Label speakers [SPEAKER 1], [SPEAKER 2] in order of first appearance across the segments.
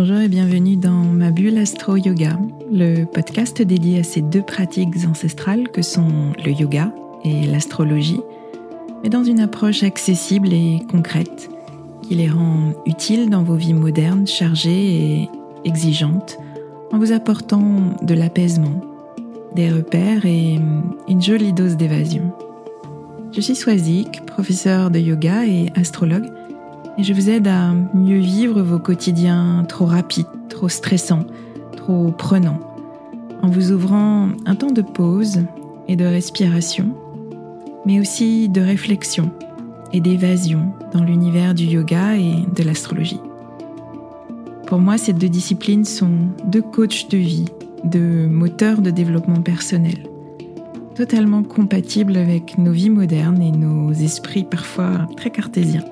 [SPEAKER 1] Bonjour et bienvenue dans ma bulle Astro Yoga, le podcast dédié à ces deux pratiques ancestrales que sont le yoga et l'astrologie, mais dans une approche accessible et concrète qui les rend utiles dans vos vies modernes, chargées et exigeantes, en vous apportant de l'apaisement, des repères et une jolie dose d'évasion. Je suis Swazik, professeur de yoga et astrologue, et je vous aide à mieux vivre vos quotidiens trop rapides, trop stressants, trop prenants, en vous ouvrant un temps de pause et de respiration, mais aussi de réflexion et d'évasion dans l'univers du yoga et de l'astrologie. Pour moi, ces deux disciplines sont deux coachs de vie, deux moteurs de développement personnel, totalement compatibles avec nos vies modernes et nos esprits parfois très cartésiens.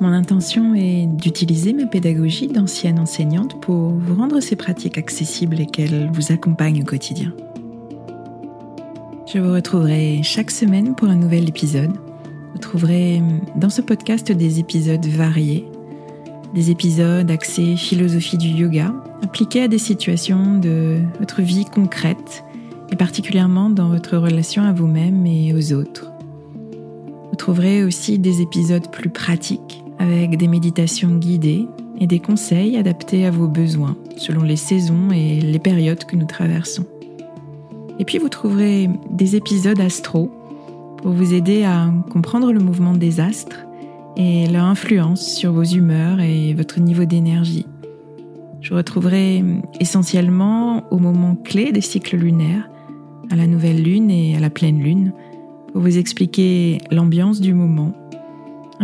[SPEAKER 1] Mon intention est d'utiliser ma pédagogie d'ancienne enseignante pour vous rendre ces pratiques accessibles et qu'elles vous accompagnent au quotidien. Je vous retrouverai chaque semaine pour un nouvel épisode. Vous trouverez dans ce podcast des épisodes variés, des épisodes axés philosophie du yoga, appliqués à des situations de votre vie concrète et particulièrement dans votre relation à vous-même et aux autres. Vous trouverez aussi des épisodes plus pratiques avec des méditations guidées et des conseils adaptés à vos besoins selon les saisons et les périodes que nous traversons. Et puis vous trouverez des épisodes astro pour vous aider à comprendre le mouvement des astres et leur influence sur vos humeurs et votre niveau d'énergie. Je retrouverai essentiellement au moment clé des cycles lunaires, à la nouvelle lune et à la pleine lune, pour vous expliquer l'ambiance du moment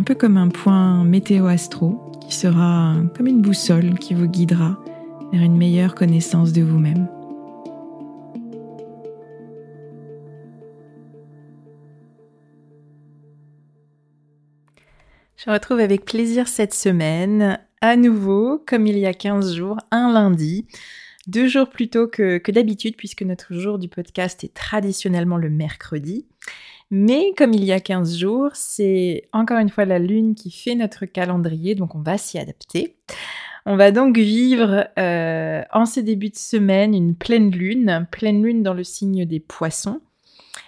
[SPEAKER 1] un peu comme un point météo-astro qui sera comme une boussole qui vous guidera vers une meilleure connaissance de vous-même. Je retrouve avec plaisir cette semaine, à nouveau, comme il y a 15 jours, un lundi, deux jours plus tôt que, que d'habitude, puisque notre jour du podcast est traditionnellement le mercredi. Mais comme il y a 15 jours, c'est encore une fois la Lune qui fait notre calendrier, donc on va s'y adapter. On va donc vivre euh, en ces débuts de semaine une pleine lune, pleine lune dans le signe des poissons.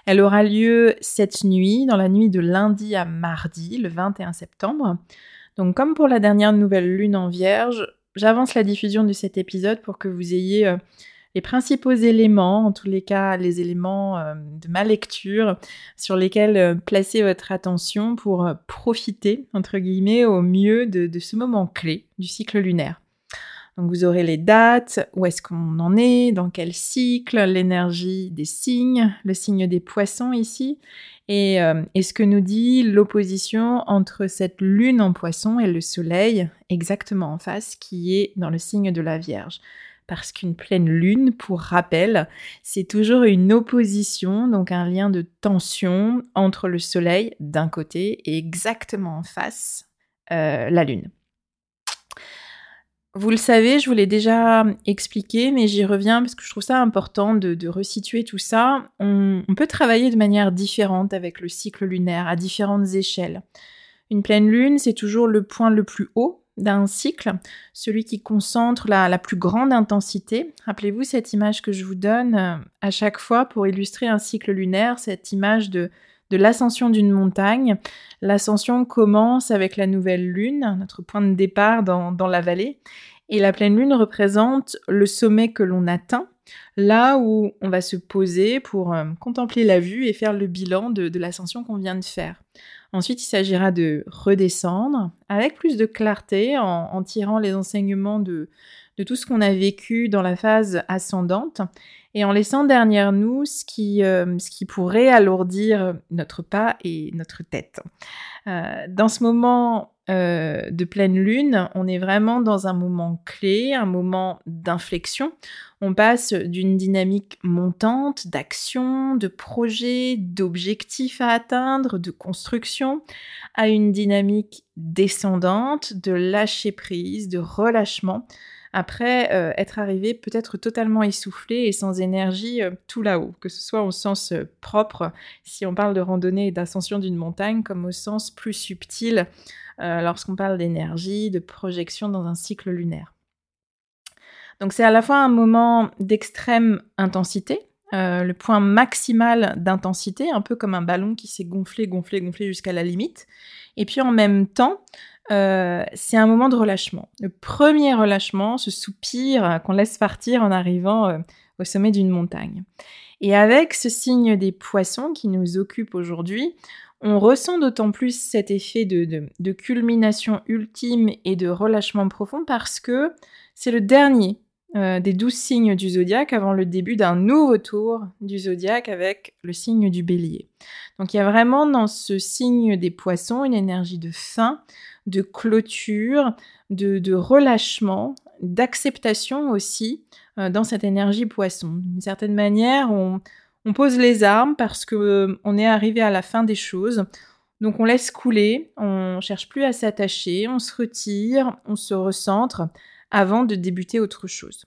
[SPEAKER 1] Elle aura lieu cette nuit, dans la nuit de lundi à mardi, le 21 septembre. Donc comme pour la dernière nouvelle lune en vierge, j'avance la diffusion de cet épisode pour que vous ayez... Euh, les principaux éléments, en tous les cas les éléments euh, de ma lecture sur lesquels euh, placer votre attention pour euh, profiter, entre guillemets, au mieux de, ce moment clé du cycle lunaire. Donc vous aurez les dates, où est-ce qu'on en est, dans quel cycle, l'énergie des signes, le signe des poissons ici, et, et, ce que nous dit l'opposition entre cette lune en poisson et le soleil exactement en face qui est dans le signe de la Vierge? Parce qu'une pleine lune, pour rappel, c'est toujours une opposition, donc un lien de tension entre le Soleil d'un côté et exactement en face euh, la Lune. Vous le savez, je vous l'ai déjà expliqué, mais j'y reviens parce que je trouve ça important de, resituer tout ça. on, peut travailler de manière différente avec le cycle lunaire à différentes échelles. Une pleine lune, c'est toujours le point le plus haut d'un cycle, celui qui concentre la, plus grande intensité. Rappelez-vous cette image que je vous donne euh, à chaque fois pour illustrer un cycle lunaire, cette image de, de l'ascension d'une montagne. L'ascension commence avec la nouvelle lune, notre point de départ dans, dans la vallée, et la pleine lune représente le sommet que l'on atteint, là où on va se poser pour euh, contempler la vue et faire le bilan de, de l'ascension qu'on vient de faire. Ensuite, il s'agira de redescendre avec plus de clarté en, tirant les enseignements de, tout ce qu'on a vécu dans la phase ascendante et en laissant derrière nous ce qui, euh, pourrait alourdir notre pas et notre tête. Euh, dans ce moment euh, de pleine lune, on est vraiment dans un moment clé, un moment d'inflexion. On passe d'une dynamique montante d'action, de projet, d'objectifs à atteindre, de construction, à une dynamique descendante, de lâcher prise, de relâchement, après euh, être arrivé peut-être totalement essoufflé et sans énergie euh, tout là-haut, que ce soit au sens euh, propre, si on parle de randonnée et d'ascension d'une montagne, comme au sens plus subtil lorsqu'on parle d'énergie, de projection dans un cycle lunaire. Donc c'est à la fois un moment d'extrême intensité, euh, le point maximal d'intensité, un peu comme un ballon qui s'est gonflé, gonflé, gonflé jusqu'à la limite. Et puis en même temps, euh, c'est un moment de relâchement. Le premier relâchement, ce soupir qu'on laisse partir en arrivant euh, au sommet d'une montagne. Et avec ce signe des poissons qui nous occupe aujourd'hui, on ressent d'autant plus cet effet de, culmination ultime et de relâchement profond parce que c'est le dernier euh, des douze signes du zodiaque avant le début d'un nouveau tour du zodiaque avec le signe du bélier. Donc il y a vraiment dans ce signe des poissons une énergie de fin, de clôture, de, relâchement, d'acceptation aussi euh, dans cette énergie poisson. D'une certaine manière, on, pose les armes parce que euh, est arrivé à la fin des choses. Donc on laisse couler, on cherche plus à s'attacher, on se retire, on se recentre avant de débuter autre chose.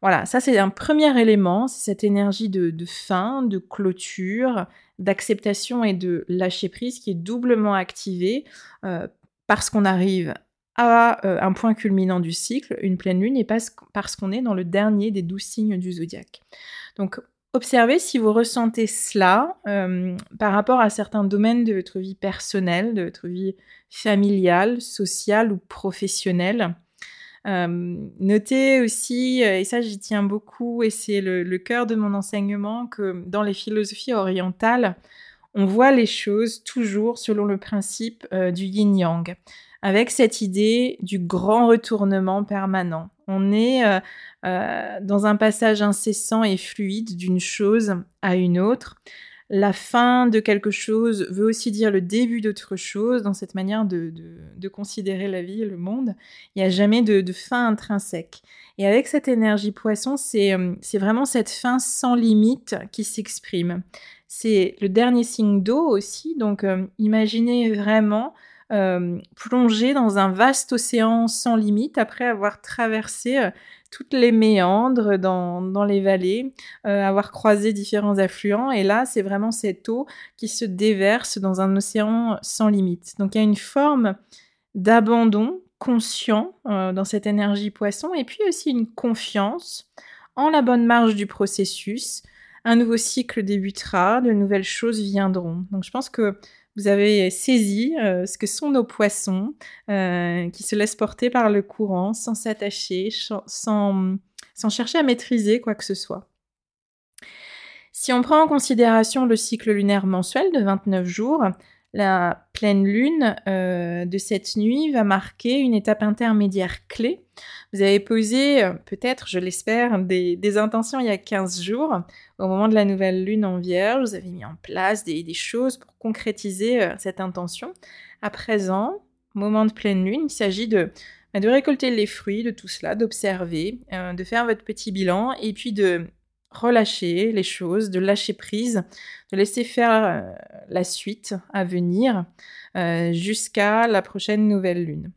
[SPEAKER 1] Voilà, ça c'est un premier élément, c'est cette énergie de, fin, de clôture, d'acceptation et de lâcher prise qui est doublement activée euh, parce qu'on arrive à euh, un point culminant du cycle, une pleine lune, et parce, parce qu'on est dans le dernier des douze signes du zodiaque. Donc observez si vous ressentez cela euh, par rapport à certains domaines de votre vie personnelle, de votre vie familiale, sociale ou professionnelle. Euh, notez aussi, euh, et ça j'y tiens beaucoup, et c'est le, cœur de mon enseignement, que dans les philosophies orientales, on voit les choses toujours selon le principe euh, du yin-yang, avec cette idée du grand retournement permanent. On est dans un passage incessant et fluide d'une chose à une autre la fin de quelque chose veut aussi dire le début d'autre chose dans cette manière de, considérer la vie et le monde. Il n'y a jamais de, fin intrinsèque. Et avec cette énergie poisson, euh, c'est vraiment cette fin sans limite qui s'exprime. C'est le dernier signe d'eau aussi, donc euh, imaginez vraiment euh, plonger dans un vaste océan sans limite après avoir traversé toutes les méandres dans, les vallées, euh, avoir croisé différents affluents. Et là, c'est vraiment cette eau qui se déverse dans un océan sans limite. Donc il y a une forme d'abandon conscient euh, dans cette énergie poisson et puis aussi une confiance en la bonne marge du processus. Un nouveau cycle débutera, de nouvelles choses viendront. Donc je pense que vous avez saisi euh, ce que sont nos poissons euh, qui se laissent porter par le courant sans s'attacher, sans, sans chercher à maîtriser quoi que ce soit. Si on prend en considération le cycle lunaire mensuel de 29 jours, la pleine lune euh, de cette nuit va marquer une étape intermédiaire clé. Vous avez posé, peut-être, je l'espère, des, intentions il y a 15 jours au moment de la nouvelle lune en vierge, vous avez mis en place des, choses pour concrétiser euh, cette intention. À présent, moment de pleine lune, il s'agit de, bah, de récolter les fruits de tout cela, d'observer, euh, de faire votre petit bilan et puis de relâcher les choses, de lâcher prise, de laisser faire euh, la suite à venir jusqu'à la prochaine nouvelle lune.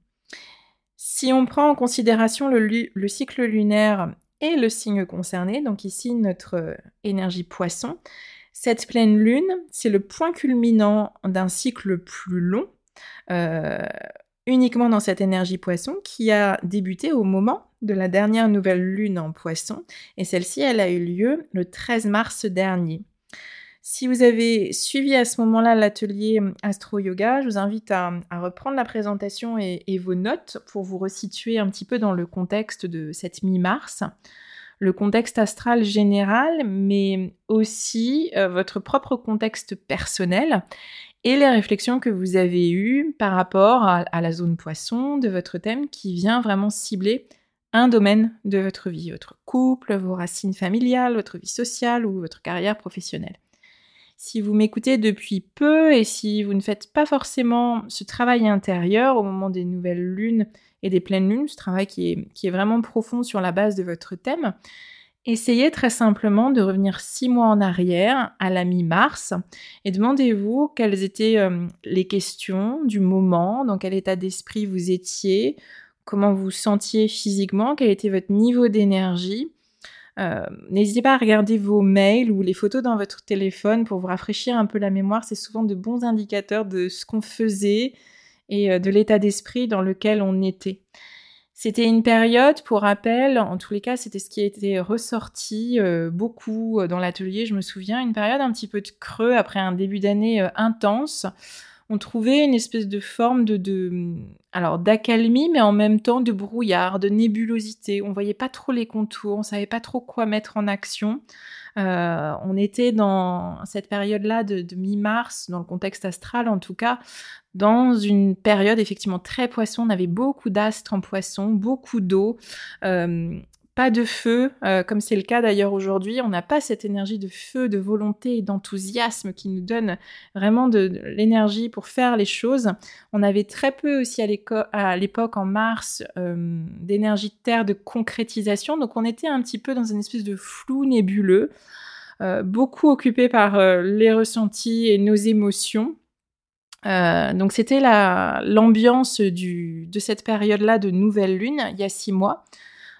[SPEAKER 1] Si on prend en considération le cycle lunaire et le signe concerné, donc ici notre euh, énergie poisson. Cette pleine lune, c'est le point culminant d'un cycle plus long, euh, uniquement dans cette énergie poisson, qui a débuté au moment de la dernière nouvelle lune en poisson, et celle-ci, elle a eu lieu le 13 mars dernier. Si vous avez suivi à ce moment-là l'atelier Astro Yoga, je vous invite à, reprendre la présentation et, vos notes pour vous resituer un petit peu dans le contexte de cette mi-mars, le contexte astral général, mais aussi euh, votre propre contexte personnel et les réflexions que vous avez eues par rapport à la zone poisson de votre thème qui vient vraiment cibler domaine de votre vie, votre couple, vos racines familiales, votre vie sociale ou votre carrière professionnelle. Si vous m'écoutez depuis peu et si vous ne faites pas forcément ce travail intérieur au moment des nouvelles lunes et des pleines lunes, ce travail qui est, qui est vraiment profond sur la base de votre thème, essayez très simplement de revenir six mois en arrière, à la mi-mars, et demandez-vous quelles étaient euh, les questions du moment, dans quel état d'esprit vous étiez, comment vous sentiez physiquement, quel était votre niveau d'énergie, euh, n'hésitez pas à regarder vos mails ou les photos dans votre téléphone pour vous rafraîchir un peu la mémoire. C'est souvent de bons indicateurs de ce qu'on faisait et euh, de l'état d'esprit dans lequel on était. C'était une période, pour rappel, en tous les cas, c'était ce qui a été ressorti euh, beaucoup dans l'atelier, je me souviens, une période un petit peu de creux après un début d'année intense. On trouvait une espèce de forme de, de alors d'accalmie, mais en même temps de brouillard, de nébulosité. On voyait pas trop les contours, on savait pas trop quoi mettre en action. Euh, on était dans cette période-là de, mi-mars, dans le contexte astral en tout cas, dans une période effectivement très poisson. On avait beaucoup d'astres en poisson, beaucoup d'eau. Euh, pas de feu, euh, comme c'est le cas d'ailleurs aujourd'hui. On n'a pas cette énergie de feu, de volonté et d'enthousiasme qui nous donne vraiment de, l'énergie pour faire les choses. On avait très peu aussi à l'époque, en mars, euh, d'énergie de terre, de concrétisation. Donc on était un petit peu dans une espèce de flou nébuleux, euh, beaucoup occupé par les ressentis et nos émotions. donc c'était l'ambiance de cette période-là de nouvelle lune, il y a six mois.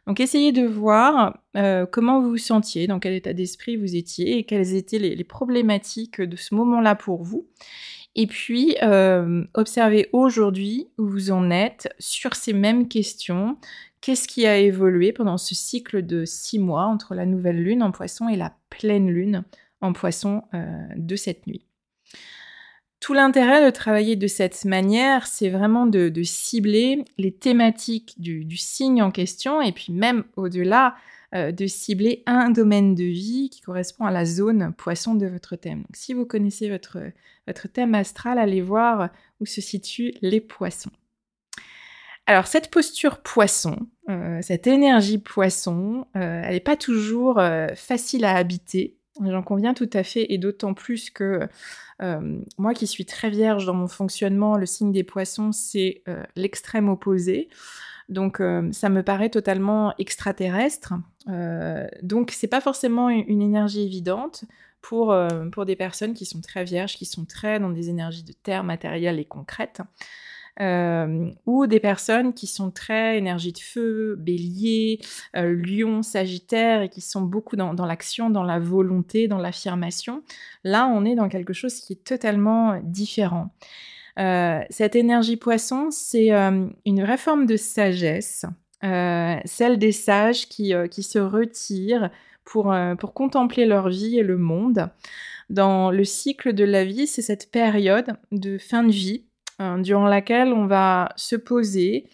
[SPEAKER 1] Donc essayez de voir euh, comment vous vous sentiez, dans quel état d'esprit vous étiez et quelles étaient les, problématiques de ce moment-là pour vous. Et puis, euh, observez aujourd'hui où vous en êtes sur ces mêmes questions. Qu'est-ce qui a évolué pendant ce cycle de six mois entre la nouvelle lune en poisson et la pleine lune en poisson euh, de cette nuit? Tout l'intérêt de travailler de cette manière, c'est vraiment de, cibler les thématiques du, signe en question et puis même au-delà, euh, de cibler un domaine de vie qui correspond à la zone poisson de votre thème. Donc, si vous connaissez votre, thème astral, allez voir où se situent les poissons. Alors cette posture poisson, euh, cette énergie poisson, euh, elle n'est pas toujours facile à habiter. J'en conviens tout à fait, et d'autant plus que euh, moi qui suis très vierge dans mon fonctionnement, le signe des poissons, c'est euh, l'extrême opposé. Donc euh, ça me paraît totalement extraterrestre. donc c'est pas forcément une, énergie évidente pour, pour des personnes qui sont très vierges, qui sont très dans des énergies de terre matérielle et concrètes. Euh, ou des personnes qui sont très énergie de feu, bélier, euh, lion, sagittaire, et qui sont beaucoup dans, l'action, dans la volonté, dans l'affirmation. Là, on est dans quelque chose qui est totalement différent. Euh, cette énergie poisson, c'est une vraie forme de sagesse, celle des sages qui, qui se retirent pour, pour contempler leur vie et le monde. Dans le cycle de la vie, c'est cette période de fin de vie Hein, durant laquelle on va se poser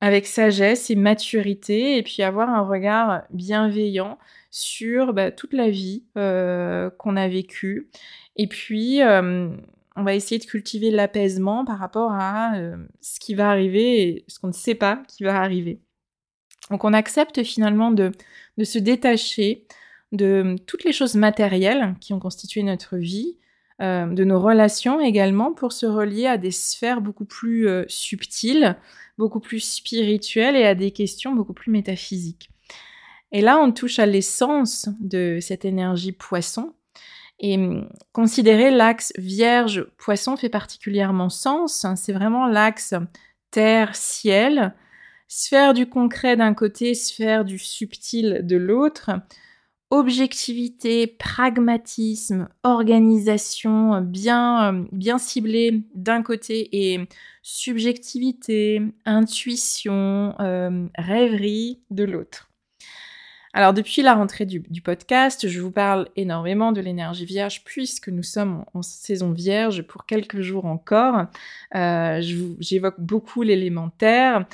[SPEAKER 1] avec sagesse et maturité et puis avoir un regard bienveillant sur bah, toute la vie euh, qu'on a vécue. Et puis, euh, on va essayer de cultiver l'apaisement par rapport à euh, ce qui va arriver et ce qu'on ne sait pas qui va arriver. Donc on accepte finalement de, de se détacher de toutes les choses matérielles qui ont constitué notre vie, euh, de nos relations également pour se relier à des sphères beaucoup plus euh, subtiles, beaucoup plus spirituelles et à des questions beaucoup plus métaphysiques. Et là, on touche à l'essence de cette énergie poisson. Et hum, considérer l'axe vierge-poisson fait particulièrement sens. C'est vraiment l'axe terre-ciel, sphère du concret d'un côté, sphère du subtil de l'autre objectivité, pragmatisme, organisation bien, euh, bien ciblée d'un côté et subjectivité, intuition, euh, rêverie de l'autre. Alors depuis la rentrée du, podcast, je vous parle énormément de l'énergie vierge puisque nous sommes en, saison vierge pour quelques jours encore. Euh, j'évoque beaucoup l'élémentaire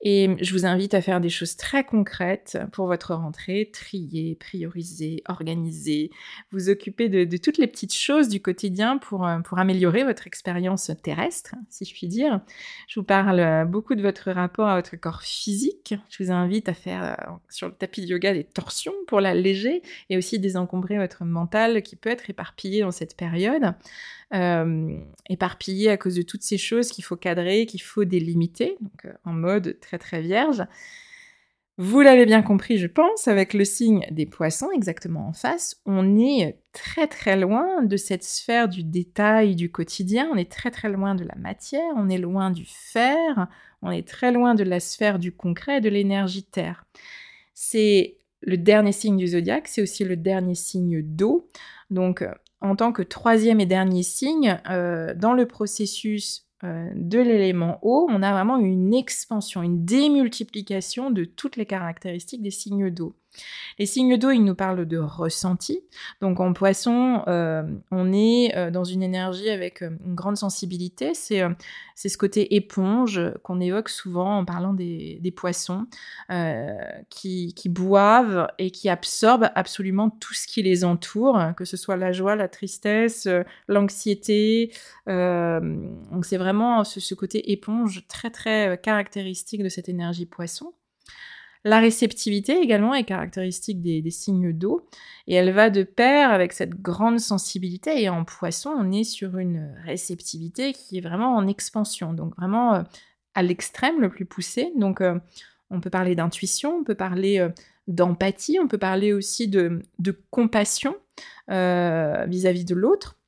[SPEAKER 1] et je vous invite à faire des choses très concrètes pour votre rentrée, trier, prioriser, organiser, vous occuper de, toutes les petites choses du quotidien pour, euh, pour améliorer votre expérience terrestre, si je puis dire. Je vous parle euh, beaucoup de votre rapport à votre corps physique. Je vous invite à faire euh, sur le tapis de yoga des torsions pour l'alléger et aussi désencombrer votre mental qui peut être éparpillé dans cette période. Éparpillé à cause de toutes ces choses qu'il faut cadrer, qu'il faut délimiter, donc en mode très très vierge. Vous l'avez bien compris, je pense, avec le signe des poissons exactement en face, on est très très loin de cette sphère du détail du quotidien, on est très très loin de la matière, on est loin du fer, on est très loin de la sphère du concret, de l'énergie terre. C'est le dernier signe du zodiaque, c'est aussi le dernier signe d'eau. Donc en tant que troisième et dernier signe, euh, dans le processus euh, de l'élément eau, on a vraiment une expansion, une démultiplication de toutes les caractéristiques des signes d'eau. Les signes d'eau, ils nous parlent de ressenti. Donc en poisson, euh, on est euh, dans une énergie avec euh, une grande sensibilité. C'est ce côté éponge qu'on évoque souvent en parlant des, des poissons qui, qui, boivent et qui absorbent absolument tout ce qui les entoure, que ce soit la joie, la tristesse, l'anxiété. donc c'est vraiment ce, ce côté éponge très très caractéristique de cette énergie poisson. La réceptivité également est caractéristique des, signes d'eau et elle va de pair avec cette grande sensibilité. Et en poisson, on est sur une réceptivité qui est vraiment en expansion, donc vraiment euh, à l'extrême le plus poussé. Donc euh, on peut parler d'intuition, on peut parler euh, d'empathie, on peut parler aussi de, compassion vis-à-vis de l'autre.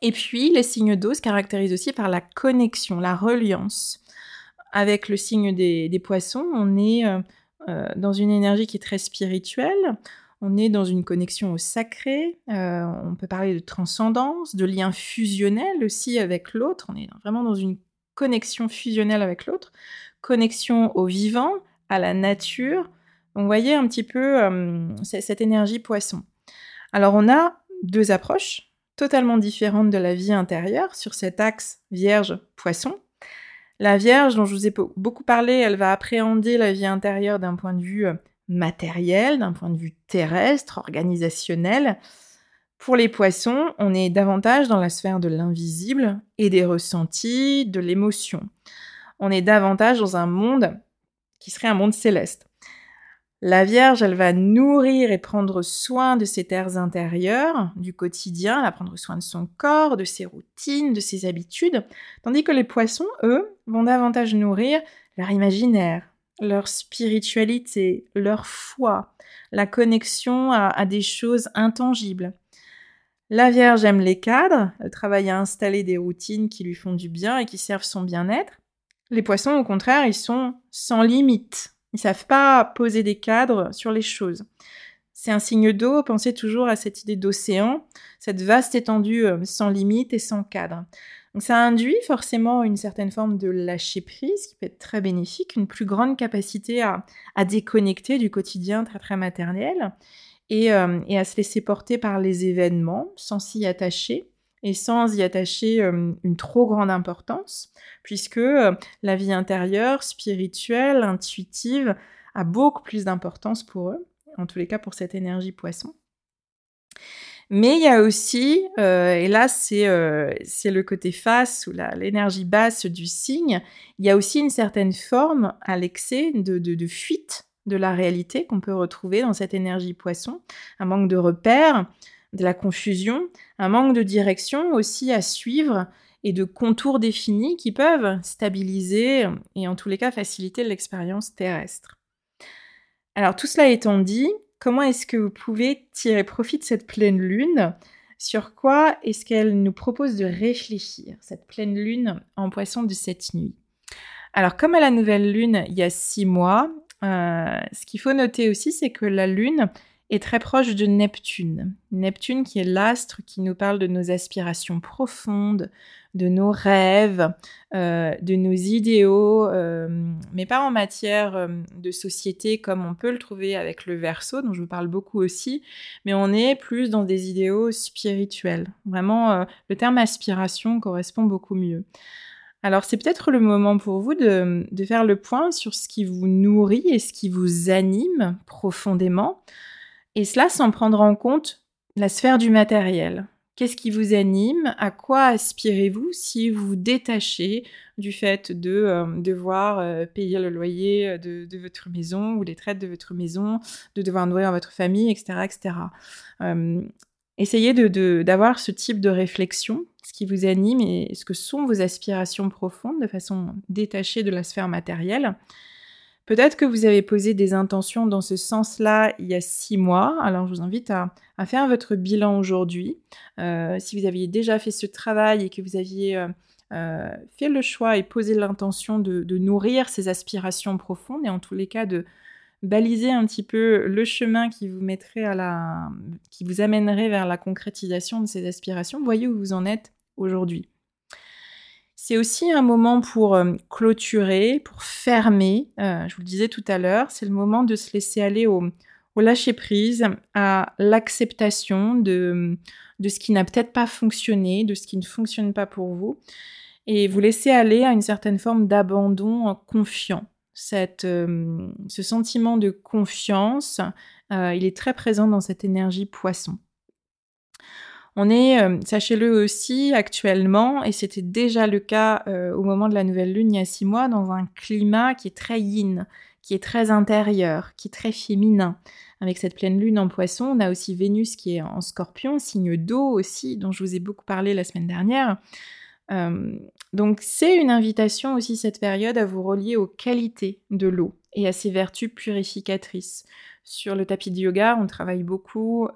[SPEAKER 1] Et puis les signes d'eau se caractérisent aussi par la connexion, la reliance avec le signe des, poissons, on est euh, euh, dans une énergie qui est très spirituelle. On est dans une connexion au sacré. Euh, on peut parler de transcendance, de lien fusionnel aussi avec l'autre. On est vraiment dans une connexion fusionnelle avec l'autre. Connexion au vivant, à la nature. Vous voyez un petit peu cette énergie poisson. Alors, on a deux approches totalement différentes de la vie intérieure sur cet axe Vierge-Poisson. La Vierge, dont je vous ai beaucoup parlé, elle va appréhender la vie intérieure d'un point de vue euh, matériel, d'un point de vue terrestre, organisationnel. Pour les poissons, on est davantage dans la sphère de l'invisible et des ressentis, de l'émotion. On est davantage dans un monde qui serait un monde céleste. La Vierge, elle va nourrir et prendre soin de ses terres intérieures, du quotidien, elle va prendre soin de son corps, de ses routines, de ses habitudes, tandis que les poissons, eux, vont davantage nourrir leur imaginaire, leur spiritualité, leur foi, la connexion à, des choses intangibles. La Vierge aime les cadres, elle travaille à installer des routines qui lui font du bien et qui servent son bien-être. Les poissons, au contraire, ils sont sans limite. Ils savent pas poser des cadres sur les choses. C'est un signe d'eau, pensez toujours à cette idée d'océan, cette vaste étendue euh, sans limite et sans cadre. Donc ça induit forcément une certaine forme de lâcher prise qui peut être très bénéfique, une plus grande capacité à, déconnecter du quotidien très très matériel et, euh, et, à se laisser porter par les événements sans s'y attacher et sans y attacher une trop grande importance, puisque la vie intérieure, spirituelle, intuitive, a beaucoup plus d'importance pour eux, en tous les cas pour cette énergie poisson. Mais il y a aussi, et là c'est le côté face ou l'énergie basse du signe, il y a aussi une certaine forme à l'excès de, de, fuite de la réalité qu'on peut retrouver dans cette énergie poisson, un manque de repères, de la confusion, un manque de direction aussi à suivre et de contours définis qui peuvent stabiliser et en tous les cas faciliter l'expérience terrestre. Alors tout cela étant dit, comment est-ce que vous pouvez tirer profit de cette pleine lune? Sur quoi est-ce qu'elle nous propose de réfléchir, cette pleine lune en poisson de cette nuit? Alors comme à la nouvelle lune il y a six mois, euh, ce qu'il faut noter aussi c'est que la lune est très proche de Neptune. Neptune qui est l'astre qui nous parle de nos aspirations profondes, de nos rêves, euh, de nos idéaux, euh, mais pas en matière euh, de société comme on peut le trouver avec le verso, dont je vous parle beaucoup aussi, mais on est plus dans des idéaux spirituels. Vraiment, le terme aspiration correspond beaucoup mieux. Alors c'est peut-être le moment pour vous de, de faire le point sur ce qui vous nourrit et ce qui vous anime profondément. Et cela sans prendre en compte la sphère du matériel. Qu'est-ce qui vous anime? À quoi aspirez-vous si vous vous détachez du fait de euh, devoir euh, payer le loyer euh, de, votre maison ou les traites de votre maison, de devoir nourrir votre famille, etc. etc. essayez d'avoir ce type de réflexion, ce qui vous anime et ce que sont vos aspirations profondes de façon détachée de la sphère matérielle. Peut-être que vous avez posé des intentions dans ce sens-là il y a six mois. Alors, je vous invite à, faire votre bilan aujourd'hui. Euh, si vous aviez déjà fait ce travail et que vous aviez euh, euh, fait le choix et posé l'intention de, nourrir ces aspirations profondes et en tous les cas de baliser un petit peu le chemin qui vous mettrait à la, qui vous amènerait vers la concrétisation de ces aspirations, voyez où vous en êtes aujourd'hui. C'est aussi un moment pour euh, clôturer, pour fermer. Euh, je vous le disais tout à l'heure, c'est le moment de se laisser aller au, lâcher prise, à l'acceptation de, de ce qui n'a peut-être pas fonctionné, de ce qui ne fonctionne pas pour vous, et vous laisser aller à une certaine forme d'abandon confiant. Cette, euh, ce sentiment de confiance, il est très présent dans cette énergie poisson. On est, euh, sachez-le aussi, actuellement, et c'était déjà le cas euh, au moment de la nouvelle lune il y a six mois, dans un climat qui est très yin, qui est très intérieur, qui est très féminin. Avec cette pleine lune en poisson, on a aussi Vénus qui est en scorpion, signe d'eau aussi, dont je vous ai beaucoup parlé la semaine dernière. Euh, donc c'est une invitation aussi cette période à vous relier aux qualités de l'eau et à ses vertus purificatrices. Sur le tapis de yoga, on travaille beaucoup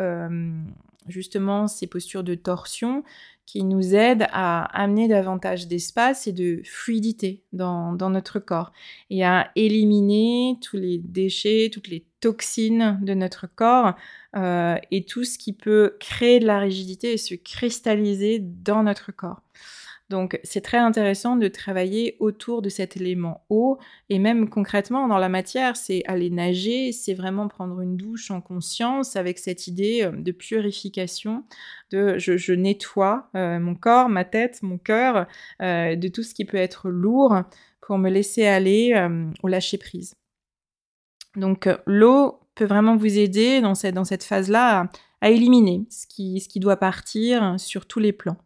[SPEAKER 1] justement ces postures de torsion qui nous aident à amener davantage d'espace et de fluidité dans, notre corps et à éliminer tous les déchets, toutes les toxines de notre corps euh, et tout ce qui peut créer de la rigidité et se cristalliser dans notre corps. Donc c'est très intéressant de travailler autour de cet élément eau et même concrètement dans la matière, c'est aller nager, c'est vraiment prendre une douche en conscience avec cette idée euh, de purification, de je, nettoie euh, mon corps, ma tête, mon cœur, euh, de tout ce qui peut être lourd pour me laisser aller au lâcher prise. Donc l'eau peut vraiment vous aider dans cette, phase-là à, éliminer ce qui doit partir sur tous les plans.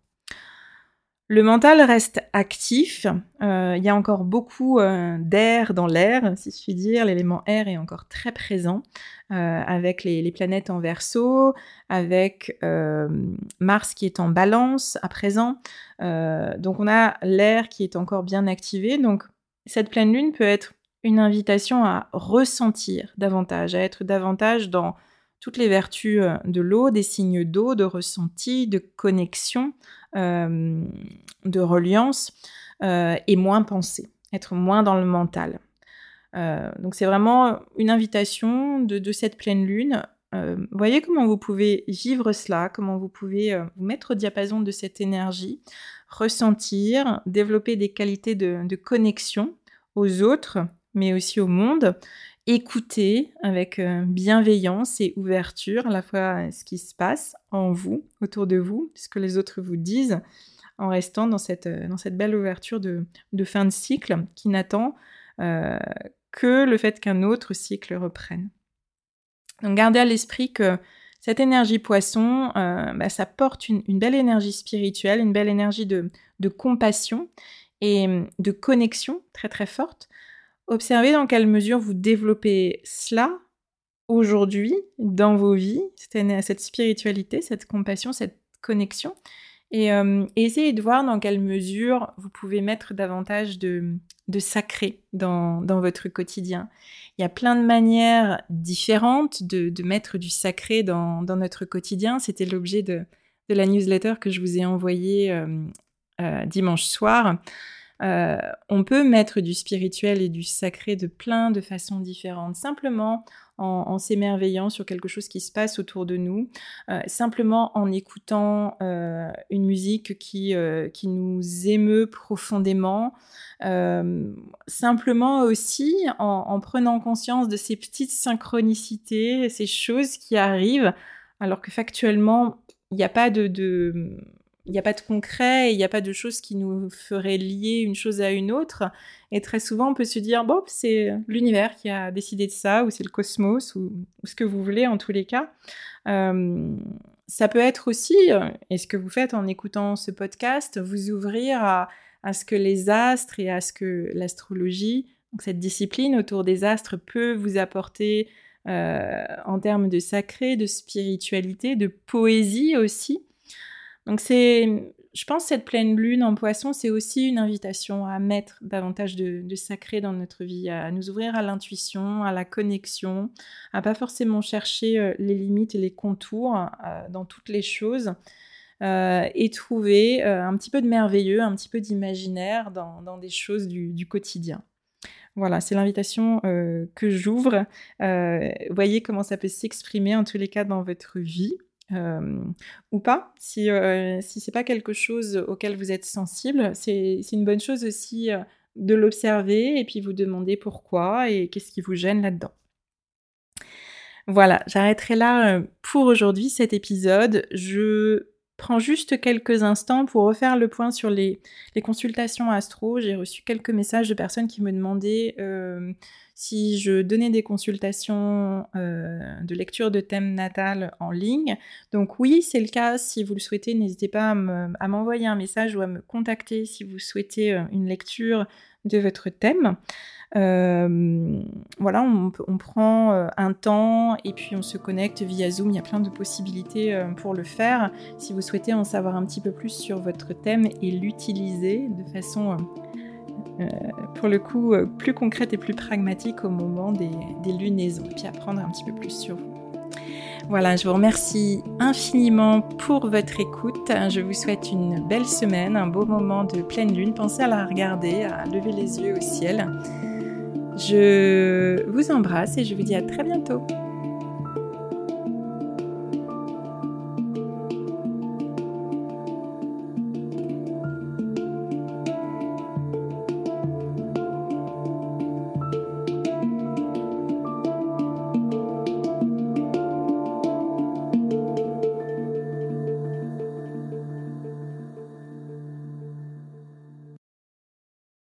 [SPEAKER 1] Le mental reste actif. Euh, il y a encore beaucoup euh, d'air dans l'air, si je puis dire. L'élément air est encore très présent euh, avec les, planètes en verso, avec Mars qui est en balance à présent. donc on a l'air qui est encore bien activé. Donc cette pleine lune peut être une invitation à ressentir davantage, à être davantage dans toutes les vertus de l'eau, des signes d'eau, de ressenti, de connexion de reliance euh, et moins penser, être moins dans le mental. Euh, donc c'est vraiment une invitation de, cette pleine lune. voyez comment vous pouvez vivre cela, comment vous pouvez vous mettre au diapason de cette énergie, ressentir, développer des qualités de connexion aux autres, mais aussi au monde, écouter avec euh, bienveillance et ouverture à la fois ce qui se passe en vous, autour de vous, ce que les autres vous disent, en restant dans cette, euh, dans cette belle ouverture de, fin de cycle qui n'attend euh, que le fait qu'un autre cycle reprenne. Donc gardez à l'esprit que cette énergie poisson, bah, ça porte une, une, belle énergie spirituelle, une belle énergie de, de compassion et de connexion très très forte Observez dans quelle mesure vous développez cela aujourd'hui dans vos vies, cette spiritualité, cette compassion, cette connexion. Euh, et, essayez de voir dans quelle mesure vous pouvez mettre davantage de, sacré dans, votre quotidien. Il y a plein de manières différentes de, mettre du sacré dans, notre quotidien. C'était l'objet de, la newsletter que je vous ai envoyée euh, euh, dimanche soir. Euh, on peut mettre du spirituel et du sacré de plein de façons différentes, simplement en, s'émerveillant sur quelque chose qui se passe autour de nous, euh, simplement en écoutant euh, une musique qui, qui nous émeut profondément, simplement aussi en, prenant conscience de ces petites synchronicités, ces choses qui arrivent, alors que factuellement, il n'y a pas de il n'y a pas de concret, il n'y a pas de choses qui nous feraient lier une chose à une autre. Et très souvent, on peut se dire, bon, c'est l'univers qui a décidé de ça, ou c'est le cosmos, ou, ce que vous voulez en tous les cas. Euh, ça peut être aussi, et ce que vous faites en écoutant ce podcast, vous ouvrir à, ce que les astres et à ce que l'astrologie, cette discipline autour des astres peut vous apporter euh, en termes de sacré, de spiritualité, de poésie aussi. Donc c'est, je pense, cette pleine lune en poisson, c'est aussi une invitation à mettre davantage de, sacré dans notre vie, à nous ouvrir à l'intuition, à la connexion, à pas forcément chercher euh, les limites et les contours euh, dans toutes les choses. Euh, et trouver un petit peu de merveilleux, un petit peu d'imaginaire dans, des choses du, quotidien. Voilà, c'est l'invitation que j'ouvre. voyez comment ça peut s'exprimer en tous les cas dans votre vie. Ou pas. Si, si c'est pas quelque chose auquel vous êtes sensible, c'est une bonne chose aussi de l'observer et puis vous demander pourquoi et qu'est-ce qui vous gêne là-dedans. Voilà, j'arrêterai là pour aujourd'hui cet épisode. Je prends juste quelques instants pour refaire le point sur les, consultations astro. J'ai reçu quelques messages de personnes qui me demandaient si je donnais des consultations de lecture de thème natal en ligne. Donc oui, c'est le cas. Si vous le souhaitez, n'hésitez pas à m'envoyer un message ou à me contacter si vous souhaitez une lecture de votre thème. Euh, voilà, on, prend euh, un temps et puis on se connecte via Zoom. Il y a plein de possibilités euh, pour le faire. Si vous souhaitez en savoir un petit peu plus sur votre thème et l'utiliser de façon, pour le coup, plus concrète et plus pragmatique au moment des, des lunaisons, et puis apprendre un petit peu plus sur vous. Voilà, je vous remercie infiniment pour votre écoute. Je vous souhaite une belle semaine, un beau moment de pleine lune. Pensez à la regarder, à lever les yeux au ciel. Je vous embrasse et je vous dis à très bientôt.